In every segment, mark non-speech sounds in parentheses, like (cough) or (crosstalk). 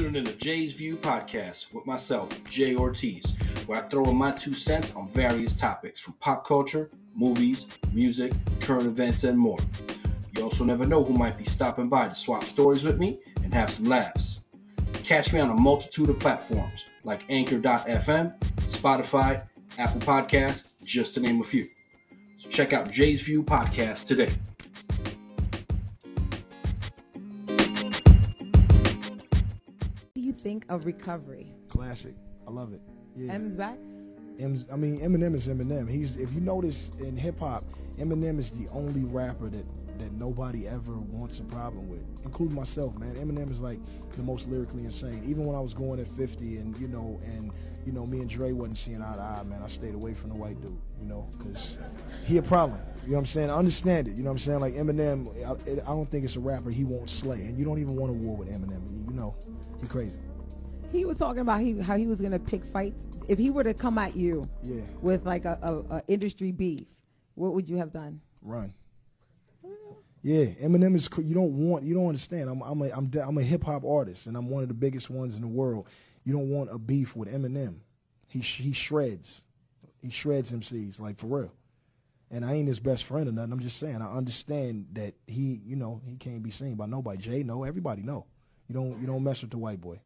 tuning in to Jay's View podcast with myself, Jay Ortiz, where I throw in my two cents on various topics from pop culture, movies, music, current events, and more. You also never know who might be stopping by to swap stories with me and have some laughs. Catch me on a multitude of platforms like Anchor.fm, Spotify, Apple Podcasts, just to name a few. So check out Jay's View podcast today. Think of recovery? Classic. I love it. Yeah. M's back? M's, I mean, Eminem is Eminem. He's if you notice in hip hop, Eminem is the only rapper that that nobody ever wants a problem with, including myself, man. Eminem is like the most lyrically insane. Even when I was going at 50, and you know, and you know, me and Dre wasn't seeing eye to eye, man. I stayed away from the white dude, you know, because he a problem. You know what I'm saying? I understand it. You know what I'm saying? Like Eminem, I, I don't think it's a rapper he won't slay, and you don't even want a war with Eminem. You know, he crazy. He was talking about he, how he was going to pick fights. If he were to come at you Yeah, with like a, a, a industry beef, what would you have done? run. Yeah, Eminem is. You don't want. You don't understand. I'm. I'm a. I'm. I'm a hip hop artist, and I'm one of the biggest ones in the world. You don't want a beef with Eminem. He sh- he shreds. He shreds MCs like for real. And I ain't his best friend or nothing. I'm just saying. I understand that he. You know, he can't be seen by nobody. Jay, no. Everybody know. You don't. You don't mess with the white boy.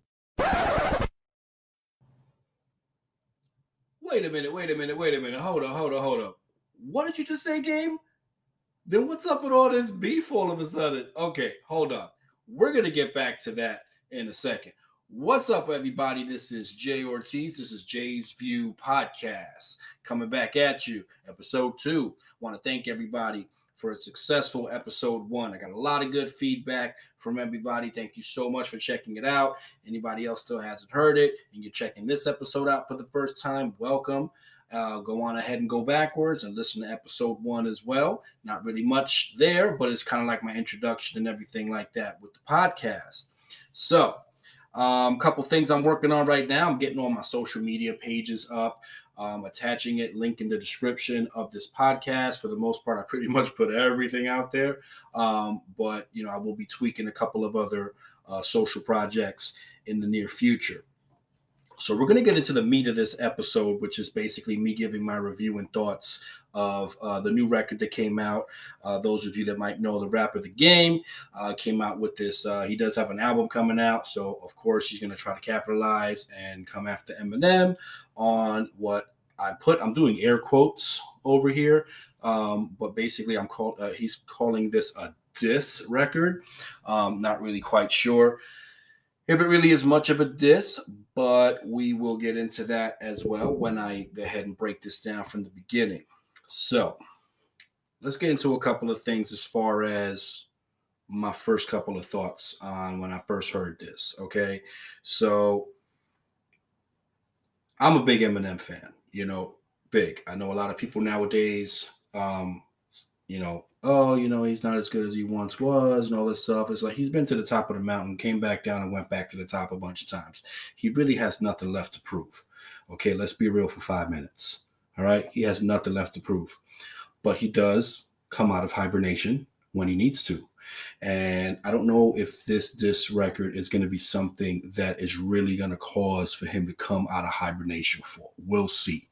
Wait a minute, wait a minute, wait a minute. Hold up, hold up, hold up. What did you just say, game? Then what's up with all this beef all of a sudden? Okay, hold up. We're gonna get back to that in a second. What's up, everybody? This is Jay Ortiz. This is Jay's View Podcast coming back at you, episode two. Want to thank everybody for a successful episode one. I got a lot of good feedback from everybody. Thank you so much for checking it out. Anybody else still hasn't heard it and you're checking this episode out for the first time, welcome. Uh, go on ahead and go backwards and listen to episode one as well. Not really much there, but it's kind of like my introduction and everything like that with the podcast. So, a um, couple things I'm working on right now. I'm getting all my social media pages up, um, attaching it, link in the description of this podcast. For the most part, I pretty (laughs) much put everything out there. Um, but you know, I will be tweaking a couple of other uh, social projects in the near future. So we're going to get into the meat of this episode, which is basically me giving my review and thoughts of uh, the new record that came out. Uh, those of you that might know the rapper The Game uh, came out with this. Uh, he does have an album coming out, so of course he's going to try to capitalize and come after Eminem on what I put. I'm doing air quotes over here, um, but basically I'm called. uh, he's calling this a diss record. Um, not really quite sure if it really is much of a diss, but we will get into that as well when I go ahead and break this down from the beginning. So let's get into a couple of things as far as my first couple of thoughts on when I first heard this. Okay. So I'm a big Eminem fan, you know, big. I know a lot of people nowadays, um, you know, oh, you know, he's not as good as he once was and all this stuff. It's like he's been to the top of the mountain, came back down and went back to the top a bunch of times. He really has nothing left to prove. Okay, let's be real for five minutes. All right, he has nothing left to prove, but he does come out of hibernation when he needs to. And I don't know if this this record is going to be something that is really going to cause for him to come out of hibernation for. We'll see.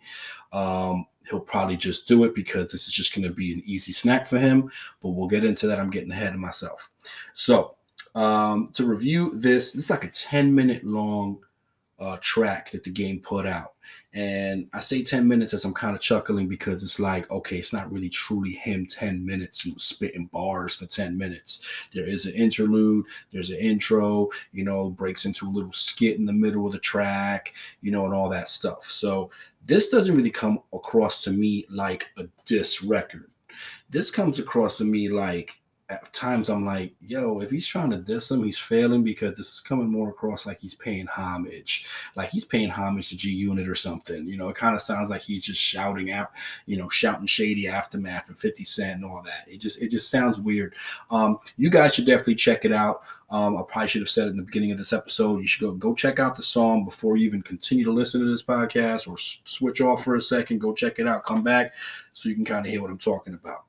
Um, he'll probably just do it because this is just going to be an easy snack for him. But we'll get into that. I'm getting ahead of myself. So um, to review this, it's like a 10 minute long uh, track that the game put out. And I say 10 minutes as I'm kind of chuckling because it's like, okay, it's not really truly him 10 minutes, you know, spitting bars for 10 minutes. There is an interlude, there's an intro, you know, breaks into a little skit in the middle of the track, you know, and all that stuff. So this doesn't really come across to me like a diss record. This comes across to me like at times I'm like, yo, if he's trying to diss him, he's failing because this is coming more across like he's paying homage, like he's paying homage to G Unit or something. You know, it kind of sounds like he's just shouting out, you know, shouting shady aftermath and 50 Cent and all that. It just it just sounds weird. Um, you guys should definitely check it out. Um, I probably should have said in the beginning of this episode. You should go go check out the song before you even continue to listen to this podcast or s- switch off for a second. Go check it out. Come back so you can kind of hear what I'm talking about.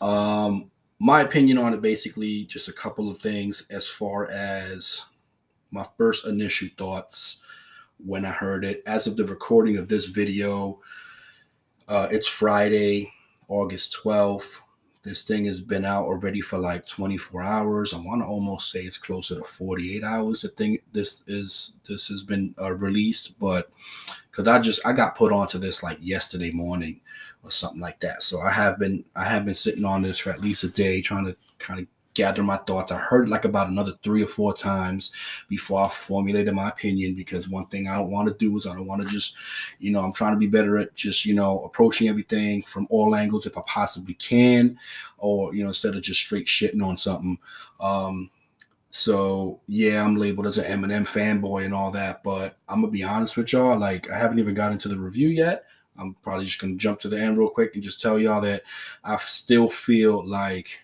Um, my opinion on it basically just a couple of things as far as my first initial thoughts when I heard it. As of the recording of this video, uh, it's Friday, August 12th. This thing has been out already for like 24 hours. I want to almost say it's closer to 48 hours. I think this is this has been uh, released, but because I just I got put onto this like yesterday morning or something like that. So I have been I have been sitting on this for at least a day, trying to kind of gather my thoughts. I heard like about another three or four times before I formulated my opinion because one thing I don't want to do is I don't want to just, you know, I'm trying to be better at just, you know, approaching everything from all angles if I possibly can, or, you know, instead of just straight shitting on something. Um, so yeah, I'm labeled as an Eminem fanboy and all that, but I'm gonna be honest with y'all. Like, I haven't even got into the review yet. I'm probably just gonna jump to the end real quick and just tell y'all that I still feel like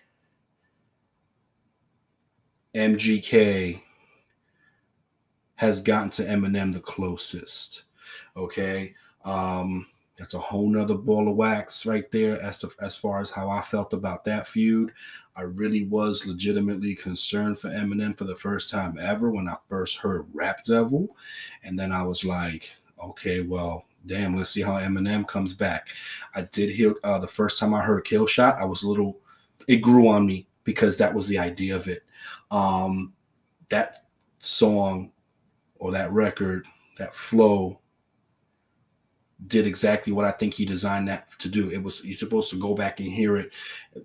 MGK has gotten to Eminem the closest. Okay. Um, that's a whole nother ball of wax right there as to, as far as how I felt about that feud. I really was legitimately concerned for Eminem for the first time ever when I first heard Rap Devil. And then I was like, okay, well, damn, let's see how Eminem comes back. I did hear uh, the first time I heard Kill Shot, I was a little, it grew on me because that was the idea of it. Um, that song or that record, that flow did exactly what I think he designed that to do. It was you're supposed to go back and hear it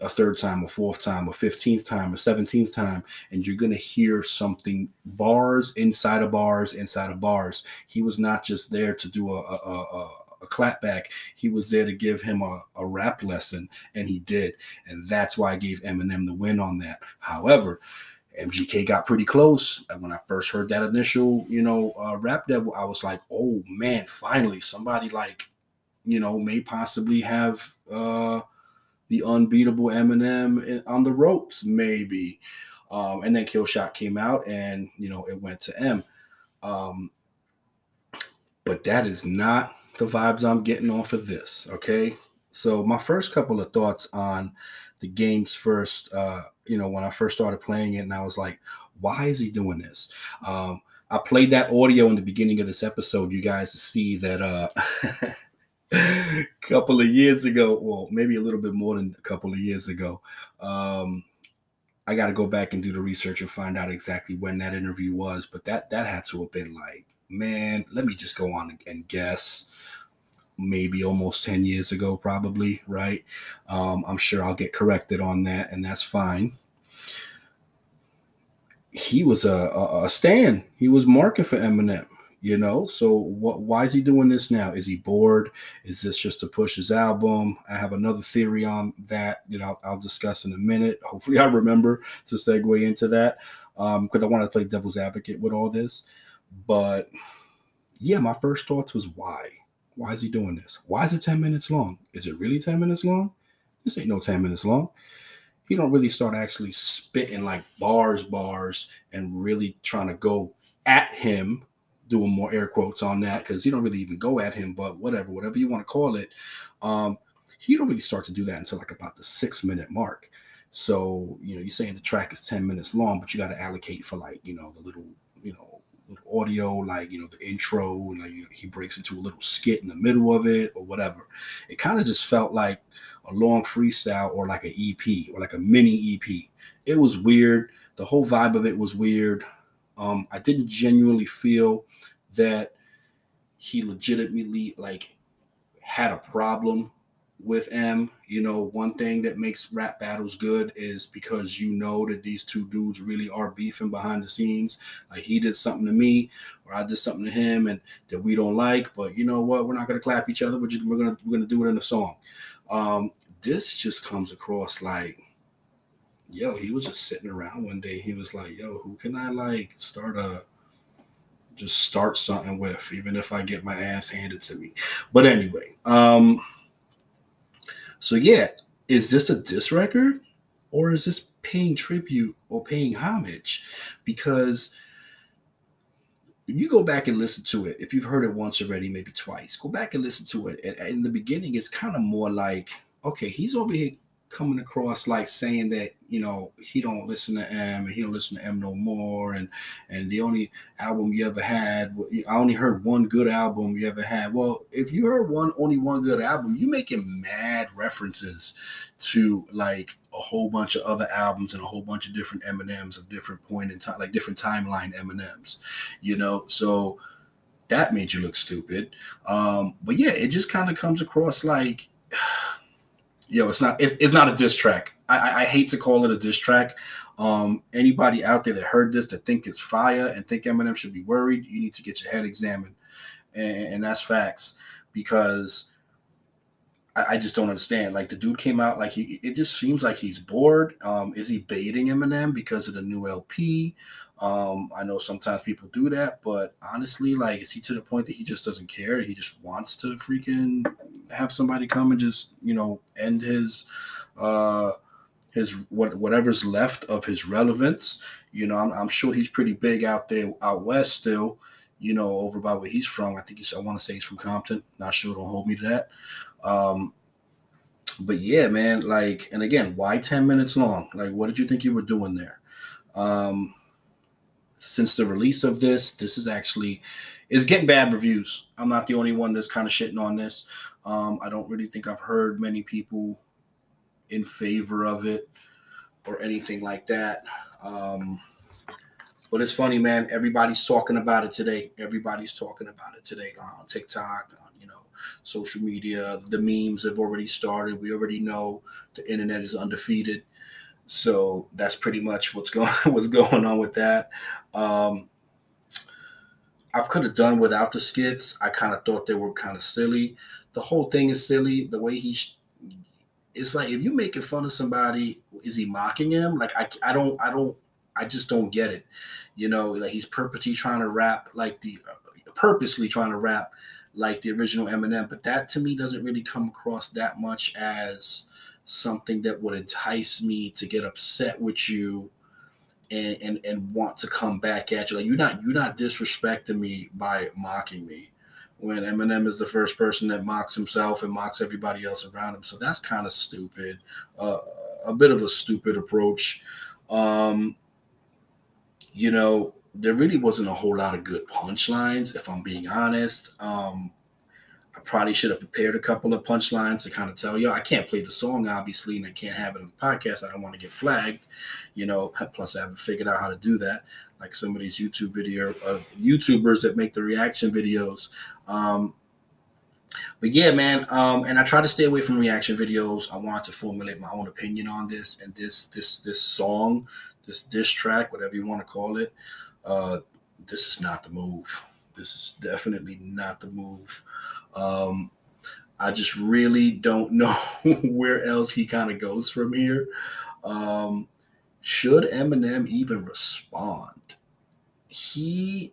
a third time, a fourth time, a fifteenth time, a seventeenth time, and you're gonna hear something bars inside of bars inside of bars. He was not just there to do a, a, a, a clapback. He was there to give him a, a rap lesson, and he did. And that's why I gave Eminem the win on that. However, MGK got pretty close. And when I first heard that initial, you know, uh, Rap Devil, I was like, oh man, finally somebody like, you know, may possibly have uh, the unbeatable Eminem on the ropes, maybe. Um, and then Kill Shot came out, and you know, it went to M. Um, but that is not the vibes I'm getting off of this. Okay, so my first couple of thoughts on the game's first, uh, you know, when I first started playing it, and I was like, why is he doing this? Um, I played that audio in the beginning of this episode, you guys to see that uh, a (laughs) couple of years ago, well, maybe a little bit more than a couple of years ago, um, I got to go back and do the research and find out exactly when that interview was. But that that had to have been like, man, let me just go on and guess maybe almost 10 years ago, probably, right? Um, I'm sure I'll get corrected on that, and that's fine. He was a, a, a stand. He was marking for Eminem, you know. So what? Why is he doing this now? Is he bored? Is this just to push his album? I have another theory on that. You know, I'll, I'll discuss in a minute. Hopefully, (laughs) I remember to segue into that because um, I want to play devil's advocate with all this. But yeah, my first thoughts was why why is he doing this? Why is it 10 minutes long? Is it really 10 minutes long? This ain't no 10 minutes long. He don't really start actually spitting like bars, bars, and really trying to go at him, doing more air quotes on that, because he don't really even go at him, but whatever, whatever you want to call it. Um, he don't really start to do that until like about the six minute mark. So, you know, you're saying the track is 10 minutes long, but you got to allocate for like, you know, the little, you know, audio, like you know the intro, and like you know, he breaks into a little skit in the middle of it or whatever. It kind of just felt like a long freestyle or like an EP or like a mini EP. It was weird. The whole vibe of it was weird. Um, I didn't genuinely feel that he legitimately like had a problem with M. You know, one thing that makes rap battles good is because you know that these two dudes really are beefing behind the scenes. Like he did something to me, or I did something to him, and that we don't like. But you know what? We're not gonna clap each other. We're just, we're gonna we're gonna do it in a song. Um, this just comes across like, yo, he was just sitting around one day. He was like, yo, who can I like start a just start something with, even if I get my ass handed to me. But anyway, um so yeah, is this a diss record or is this paying tribute or paying homage? Because you go back and listen to it, if you've heard it once already, maybe twice, go back and listen to it. And in the beginning, it's kind of more like, okay, he's over here coming across like saying that you know he don't listen to M and he don't listen to M no more and and the only album you ever had I only heard one good album you ever had. Well, if you heard one only one good album, you making mad references to like a whole bunch of other albums and a whole bunch of different Eminems of different point in time, like different timeline Eminems you know. So that made you look stupid. Um, but yeah, it just kind of comes across like (sighs) yo, it's not it's, it's not a diss track. I, I hate to call it a diss track. Um, anybody out there that heard this that think it's fire and think Eminem should be worried, you need to get your head examined, and, and that's facts because I, I, just don't understand. Like the dude came out like he, it just seems like he's bored. Um, is he baiting Eminem because of the new LP? Um, I know sometimes people do that, but honestly, like, is he to the point that he just doesn't care? He just wants to freaking have somebody come and just, you know, end his, uh, his what whatever's left of his relevance. You know, I'm, I'm sure he's pretty big out there out west still. You know, over by where he's from. I think he's. I want to say he's from Compton. Not sure. Don't hold me to that. Um, but yeah, man. Like, and again, why ten minutes long? Like, what did you think you were doing there? Um, since the release of this, this is actually is getting bad reviews. I'm not the only one that's kind of shitting on this. Um, I don't really think I've heard many people in favor of it or anything like that. Um, but it's funny, man. Everybody's talking about it today. Everybody's talking about it today on TikTok, on you know, social media. The memes have already started. We already know the internet is undefeated. So that's pretty much what's (laughs) going what's going on with that. Um, I could have done without the skits. I kind of thought they were kind of silly. The whole thing is silly. The way he, sh- it's like if you're making fun of somebody, is he mocking him? Like I, I don't, I don't, I just don't get it. You know, like he's purposely trying to rap like the, purposely trying to rap like the original Eminem. But that to me doesn't really come across that much as something that would entice me to get upset with you and and and want to come back at you. Like you're not you're not disrespecting me by mocking me. When Eminem is the first person that mocks himself and mocks everybody else around him, so that's kind of stupid. Uh, a bit of a stupid approach. Um, you know, there really wasn't a whole lot of good punchlines, if I'm being honest. Um, I probably should have prepared a couple of punchlines to kind of tell y'all. I can't play the song, obviously, and I can't have it on the podcast. I don't want to get flagged, you know. Plus, I haven't figured out how to do that. Like some of these YouTube video uh, YouTubers that make the reaction videos. Um, but yeah, man. Um, and I try to stay away from reaction videos. I want to formulate my own opinion on this and this this this song, this diss track, whatever you want to call it. Uh, this is not the move. This is definitely not the move. Um, I just really don't know (laughs) where else he kind of goes from here. Um, should Eminem even respond? He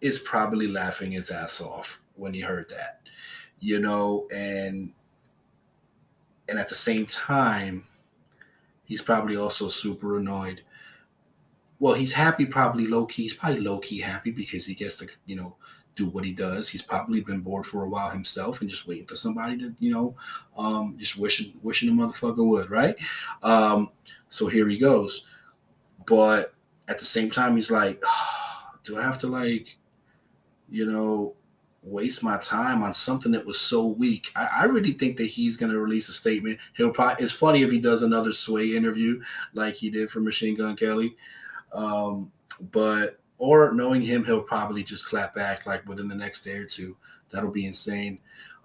is probably laughing his ass off when he heard that, you know, and and at the same time, he's probably also super annoyed. Well, he's happy, probably low key. He's probably low key happy because he gets to, you know, do what he does. He's probably been bored for a while himself and just waiting for somebody to, you know, um, just wishing wishing the motherfucker would, right? Um, so here he goes. But at the same time, he's like, oh, (sighs) do I have to like, you know, waste my time on something that was so weak? I, I really think that he's gonna release a statement. He'll probably it's funny if he does another sway interview like he did for Machine Gun Kelly. Um, but or knowing him, he'll probably just clap back like within the next day or two. That'll be insane.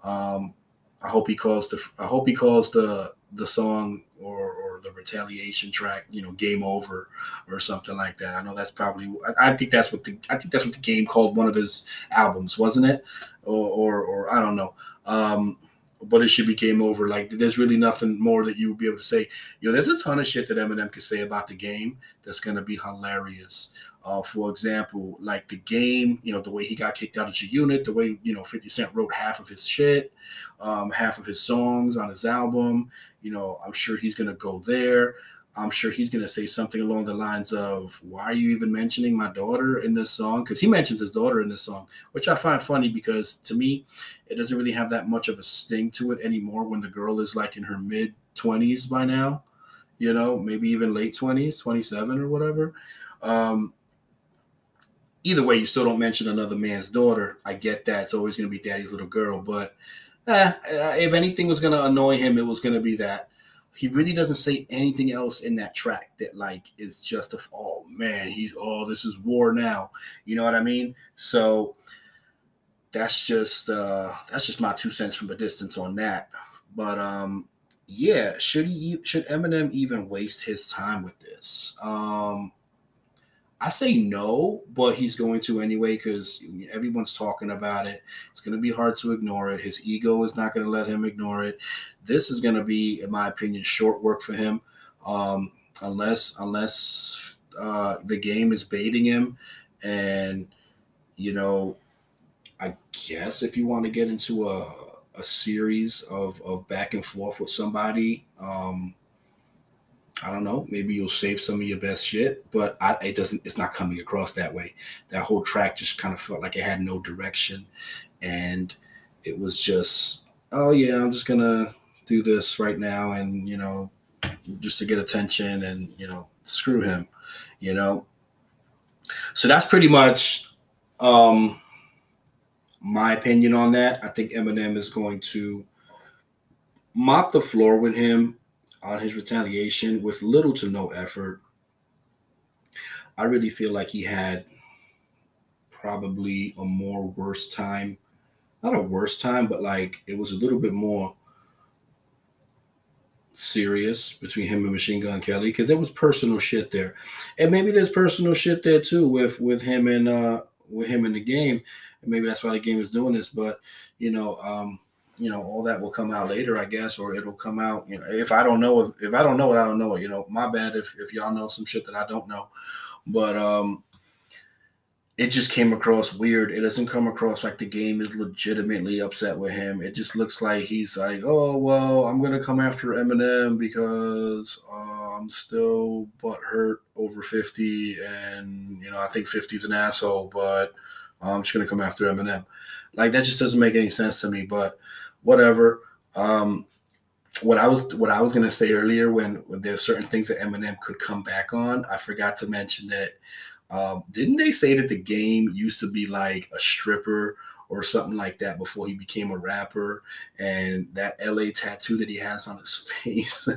Um, I hope he calls the I hope he calls the the song or or the retaliation track, you know, game over or something like that. I know that's probably I, I think that's what the I think that's what the game called one of his albums, wasn't it? Or or, or I don't know. Um, but it should be game over. Like there's really nothing more that you would be able to say. You know, there's a ton of shit that Eminem could say about the game that's gonna be hilarious. Uh, for example, like the game, you know, the way he got kicked out of G Unit, the way, you know, 50 Cent wrote half of his shit, um, half of his songs on his album. You know, I'm sure he's to go there. I'm sure he's going to say something along the lines of, Why are you even mentioning my daughter in this song? Because he mentions his daughter in this song, which I find funny because to me, it doesn't really have that much of a sting to it anymore when the girl is like in her mid 20s by now, you know, maybe even late 20s, 27 or whatever. Um, either way, you still don't mention another man's daughter. I get that. It's always going to be daddy's little girl. But eh, if anything was going to annoy him, it was going to be that he really doesn't say anything else in that track that like is just a oh man he's oh this is war now. You know what i mean? So that's just uh that's just my two cents from a distance on that. But um yeah should he should eminem even waste his time with this? Um I say no, but he's going to anyway because everyone's talking about it. It's going to be hard to ignore it. His ego is not going to let him ignore it. This is going to be, in my opinion, short work for him, um, unless unless uh, the game is baiting him, and you know, I guess if you want to get into a a series of of back and forth with somebody. Um, I don't know. Maybe you'll save some of your best shit, but I, it doesn't. It's not coming across that way. That whole track just kind of felt like it had no direction, and it was just, oh yeah, I'm just gonna do this right now, and you know, just to get attention, and you know, screw him, you know. So that's pretty much um, my opinion on that. I think Eminem is going to mop the floor with him on his retaliation with little to no effort. I really feel like he had probably a more worse time. Not a worse time, but like it was a little bit more serious between him and Machine Gun Kelly because there was personal shit there, and maybe there's personal shit there too with with him and uh with him in the game, and maybe that's why the game is doing this. But you know, um, you know, all that will come out later, I guess, or it'll come out. You know, if I don't know, if, if I don't know it, I don't know it. You know, my bad if if y'all know some shit that I don't know, but um, it just came across weird. It doesn't come across like the game is legitimately upset with him. It just looks like he's like, oh well, I'm gonna come after Eminem because uh, I'm still butt hurt over 50, and you know I think 50 is an asshole, but I'm just gonna come after Eminem. Like that just doesn't make any sense to me. But whatever. Um, what I was what I was gonna say earlier when, when there's certain things that Eminem could come back on, I forgot to mention that. Um, didn't they say that the game used to be like a stripper or something like that before he became a rapper? And that LA tattoo that he has on his (laughs) face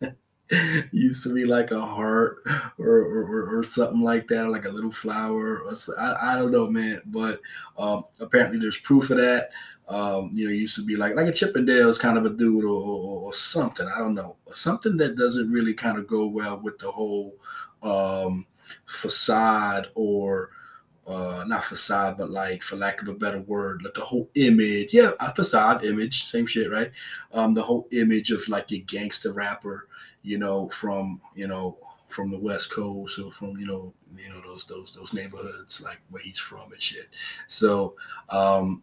(laughs) used to be like a heart or, or, or, something like that, like a little flower. Or, I, I don't know, man. But um, apparently there's proof of that. Um, you know, used to be like like a Chippendales kind of a dude or, or, or, something. I don't know, something that doesn't really kind of go well with the whole um, facade or uh, not facade, but like for lack of a better word, like the whole image. Yeah, a facade image, same shit, right? Um, the whole image of like a gangster rapper, you know, from you know from the West Coast or from you know you know those those those neighborhoods like where he's from and shit. So um,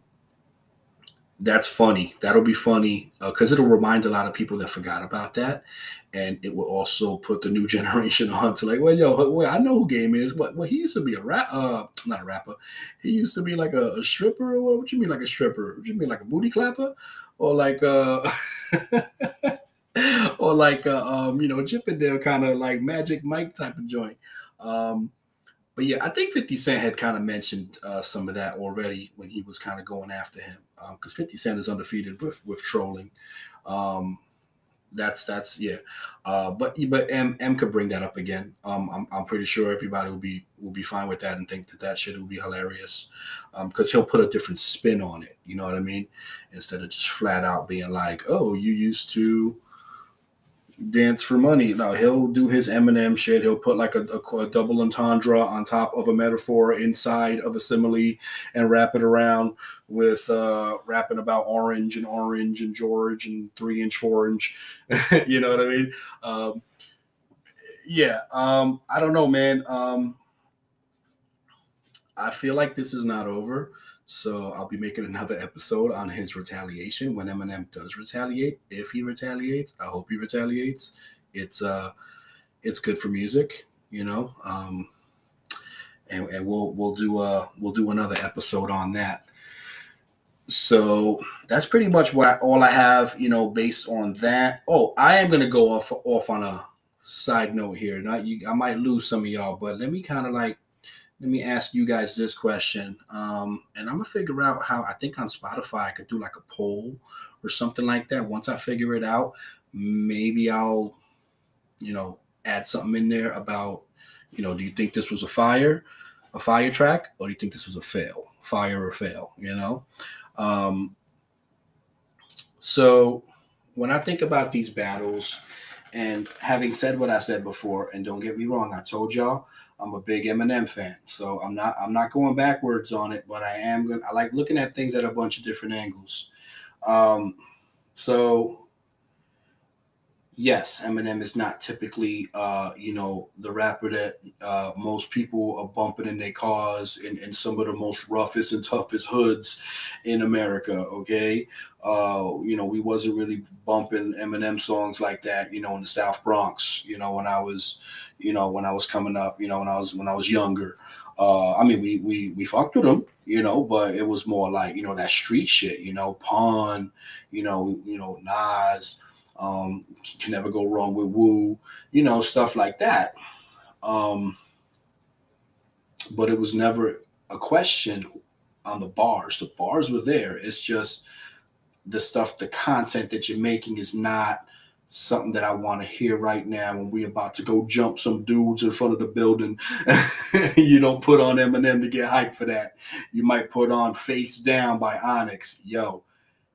that's funny. That'll be funny because uh, it'll remind a lot of people that forgot about that, and it will also put the new (laughs) generation on to like, well, yo, well, I know who Game is. What? Well, he used to be a rap, uh, not a rapper. He used to be like a, a stripper. Or what? What you mean like a stripper? What you mean like a booty clapper, or like uh, (laughs) or like uh, um, you know, Chippendale kind of like Magic Mike type of joint. Um, but yeah, I think 50 Cent had kind of mentioned uh, some of that already when he was kind of going after him because um, 50 Cent is undefeated with with trolling. Um, that's that's yeah, uh, but but M M could bring that up again. Um, I'm, I'm pretty sure everybody will be will be fine with that and think that that shit will be hilarious, because um, he'll put a different spin on it. You know what I mean? Instead of just flat out being like, "Oh, you used to." Dance for money. Now he'll do his Eminem shit. He'll put like a, a, a, double entendre on top of a metaphor inside of a simile and wrap it around with uh, rapping about orange and orange and George and three inch orange. (laughs) you know what I mean? Um, yeah. Um, I don't know, man. Um, I feel like this is not over. So I'll be making another episode on his retaliation when Eminem does retaliate. If he retaliates, I hope he retaliates. It's uh it's good for music, you know. Um, and, and we'll we'll do uh we'll do another episode on that. So that's pretty much what I, all I have, you know, based on that. Oh, I am gonna go off off on a side note here. Not you, I might lose some of y'all, but let me kind of like let me ask you guys this question. Um, and I'm gonna figure out how I think on Spotify I could do like a poll or something like that. Once I figure it out, maybe I'll, you know, add something in there about, you know, do you think this was a fire, a fire track, or do you think this was a fail, fire or fail? You know. Um, so when I think about these battles, and having said what I said before, and don't get me wrong, I told y'all I'm a big Eminem fan, so I'm not I'm not going backwards on it, but I am going. I like looking at things at a bunch of different angles. Um, so yes, Eminem is not typically, uh, you know, the rapper that uh, most people are bumping in their cars in, in some of the most roughest and toughest hoods in America. Okay, uh, you know, we wasn't really bumping Eminem songs like that, you know, in the South Bronx. You know, when I was, you know, when I was coming up, you know, when I was when I was younger. Uh, I mean, we we we fucked with them, you know, but it was more like you know that street shit, you know, Pun, you know, you know Nas, um, can never go wrong with Wu, you know, stuff like that. Um, but it was never a question on the bars. The bars were there. It's just the stuff, the content that you're making is not something that I want to hear right now when we're about to go jump some dudes in front of the building. (laughs) you don't put on Eminem to get hyped for that. You might put on Face Down by Onyx. Yo,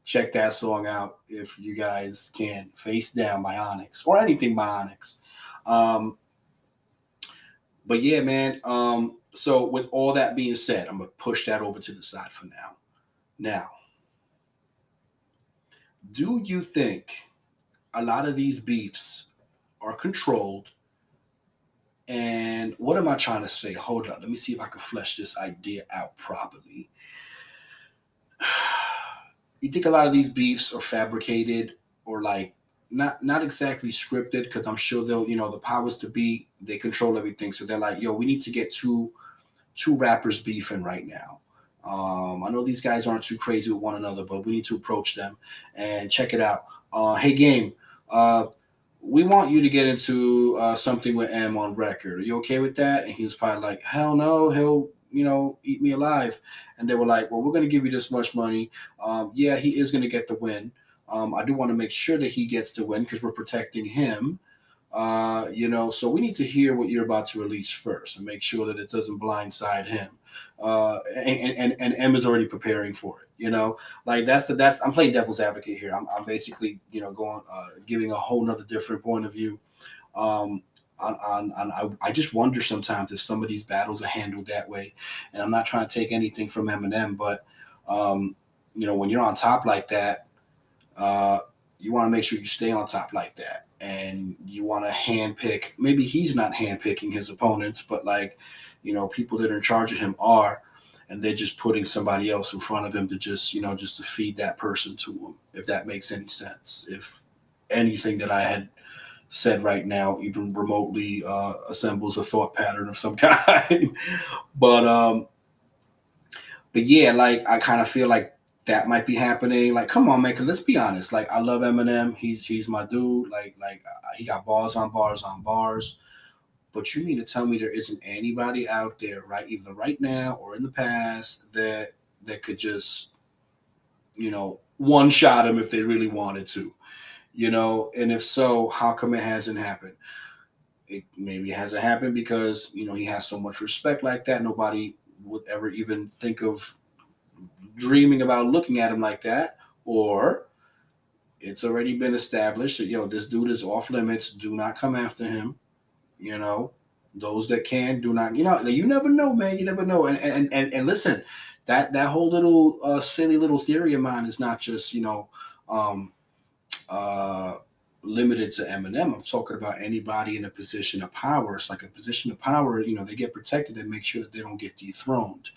check that song out if you guys can. Face Down by Onyx or anything by Onyx. Um, but yeah, man. Um, so with all that being said, I'm gonna push that over to the side for now. Now, do you think a lot of these beefs are controlled? And what am I trying to say? Hold up, let me see if I can flesh this idea out properly (sighs) you think a lot of these beefs are fabricated or like not not exactly scripted because I'm sure they'll you know the powers to be they control everything so they're like yo we need to get two two rappers beefing right now. Um, I know these guys aren't too crazy with one another, but we need to approach them and check it out. Uh, hey game, uh, we want you to get into uh, something with M on record. Are you okay with that? And he was probably like, hell no, he'll you know, eat me alive. And they were like, well, we're going to give you this much money. Um, yeah, he is going to get the win. Um, I do want to make sure that he gets the win because we're protecting him. Uh, you know, so we need to hear what you're about to release first and make sure that it doesn't blindside him. Uh, and, and, and M is already preparing for it. You know, like that's the that's I'm playing devil's advocate here. I'm, I'm basically you know going uh, giving a whole nother different point of view. Um, on, on, on I, I, just wonder sometimes if some of these battles are handled that way. And I'm not trying to take anything from Eminem, but um, you know, when you're on top like that, uh, you want to make sure you stay on top like that. And you want to handpick. Maybe he's not handpicking his opponents, but like, you know, people that are in charge of him are, and they're just putting somebody else in front of him to just, you know, just to feed that person to him. If that makes any sense. If anything that I had said right now even remotely uh, assembles a thought pattern of some (laughs) kind. but um, but yeah, like I kind of feel like that might be happening. Like, come on, man, cause let's be honest. Like, I love Eminem. He's he's my dude. Like like he got bars on bars on bars. But you mean to tell me there isn't anybody out there, right, either right now or in the past, that that could just, you know, one shot him if they really wanted to you know and if so how come it hasn't happened it maybe hasn't happened because you know he has so much respect like that nobody would ever even think of dreaming about looking at him like that or it's already been established that yo this dude is off limits do not come after him you know? Those that can do not you know you never know man you never know. And and and, and listen that that whole little uh, silly little theory of mine is not just you know um uh, limited to Eminem. I'm talking about anybody in a position of power. It's like a position of power, you know, they get protected and make sure that they don't get dethroned,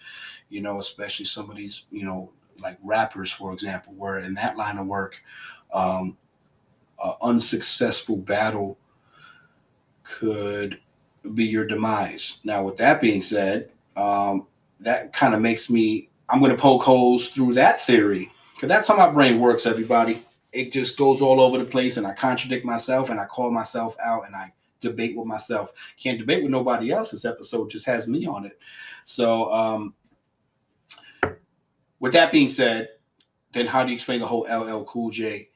you know, especially some of these, you know, like rappers, for example, where in that line of work, um, unsuccessful battle could be your demise. Now, with that being said, um, that kind of makes me, I'm going to poke holes through that theory because that's how my brain works, everybody. It just goes all over the place and I contradict myself and I call myself out and I debate with myself. Can't debate with nobody else. This episode just has me on it. So, um, with that being said, then how do you explain the whole LL Cool J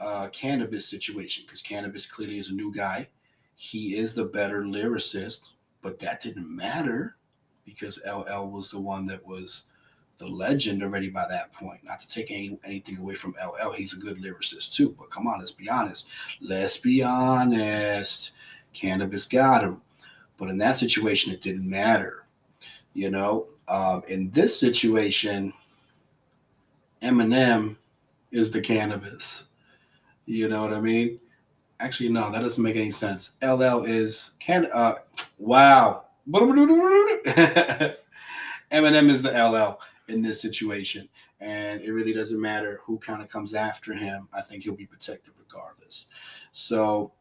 uh, Canibus situation? Because Canibus clearly is a new guy. He is the better lyricist, but that didn't matter because LL was the one that was the legend already by that point. Not to take any, anything away from LL, he's a good lyricist too. But come on, let's be honest. Let's be honest. Canibus got him, but in that situation, it didn't matter. You know, um, in this situation, Eminem is the Canibus. You know what I mean? Actually, no, that doesn't make any sense. LL is can. Uh, wow. (laughs) Eminem is the LL in this situation, and it really doesn't matter who kind of comes after him. I think he'll be protected regardless. So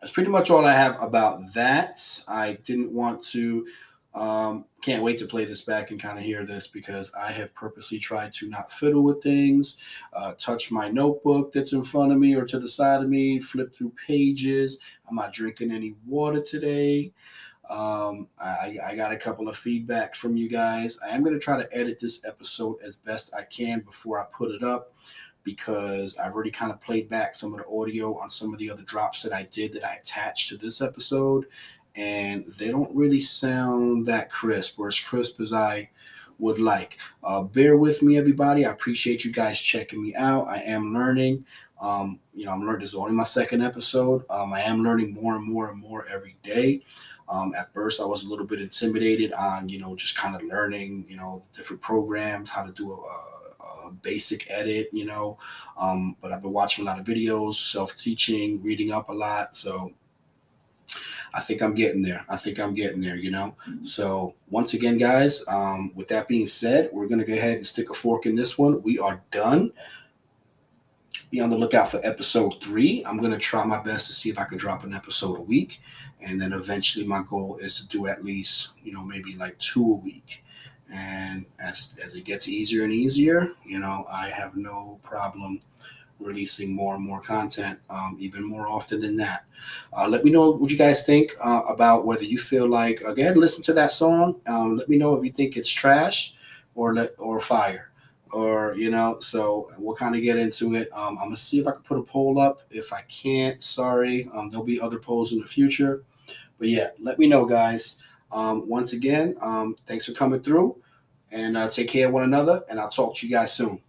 that's pretty much all I have about that. I didn't want to um, can't wait to play this back and kind of hear this because I have purposely tried to not fiddle with things, uh, touch my notebook that's in front of me or to the side of me, flip through pages. I'm not drinking any water today. Um, I, I got a couple of feedback from you guys. I am going to try to edit this episode as best I can before I put it up because I've already kind of played back some of the audio on some of the other drops that I did that I attached to this episode and they don't really sound that crisp or as crisp as I would like. Uh, bear with me, everybody. I appreciate you guys checking me out. I am learning. Um, you know, I'm learning. This is only my second episode. Um, I am learning more and more and more every day. Um, at first, I was a little bit intimidated on, you know, just kind of learning, you know, different programs, how to do a, a, basic edit, you know. Um, but I've been watching a lot of videos, self teaching, reading up a lot. So I think I'm getting there. I think I'm getting there, you know. Mm-hmm. So once again, guys, um, with that being said, we're gonna go ahead and stick a fork in this one. We are done. Be on the lookout for episode three. I'm gonna try my best to see if I can drop an episode a week, and then eventually my goal is to do at least, you know, maybe like two a week. And as as it gets easier and easier, you know, I have no problem releasing more and more content, um, even more often than that. Uh, let me know what you guys think uh, about whether you feel like and listen to that song. Um, let me know if you think it's trash or let or fire or you know. So we'll kind of get into it. Um, I'm gonna see if I can put a poll up. If I can't, sorry. Um, there'll be other polls in the future. But yeah, let me know, guys. Um, once again, um, thanks for coming through, and uh, take care of one another. And I'll talk to you guys soon.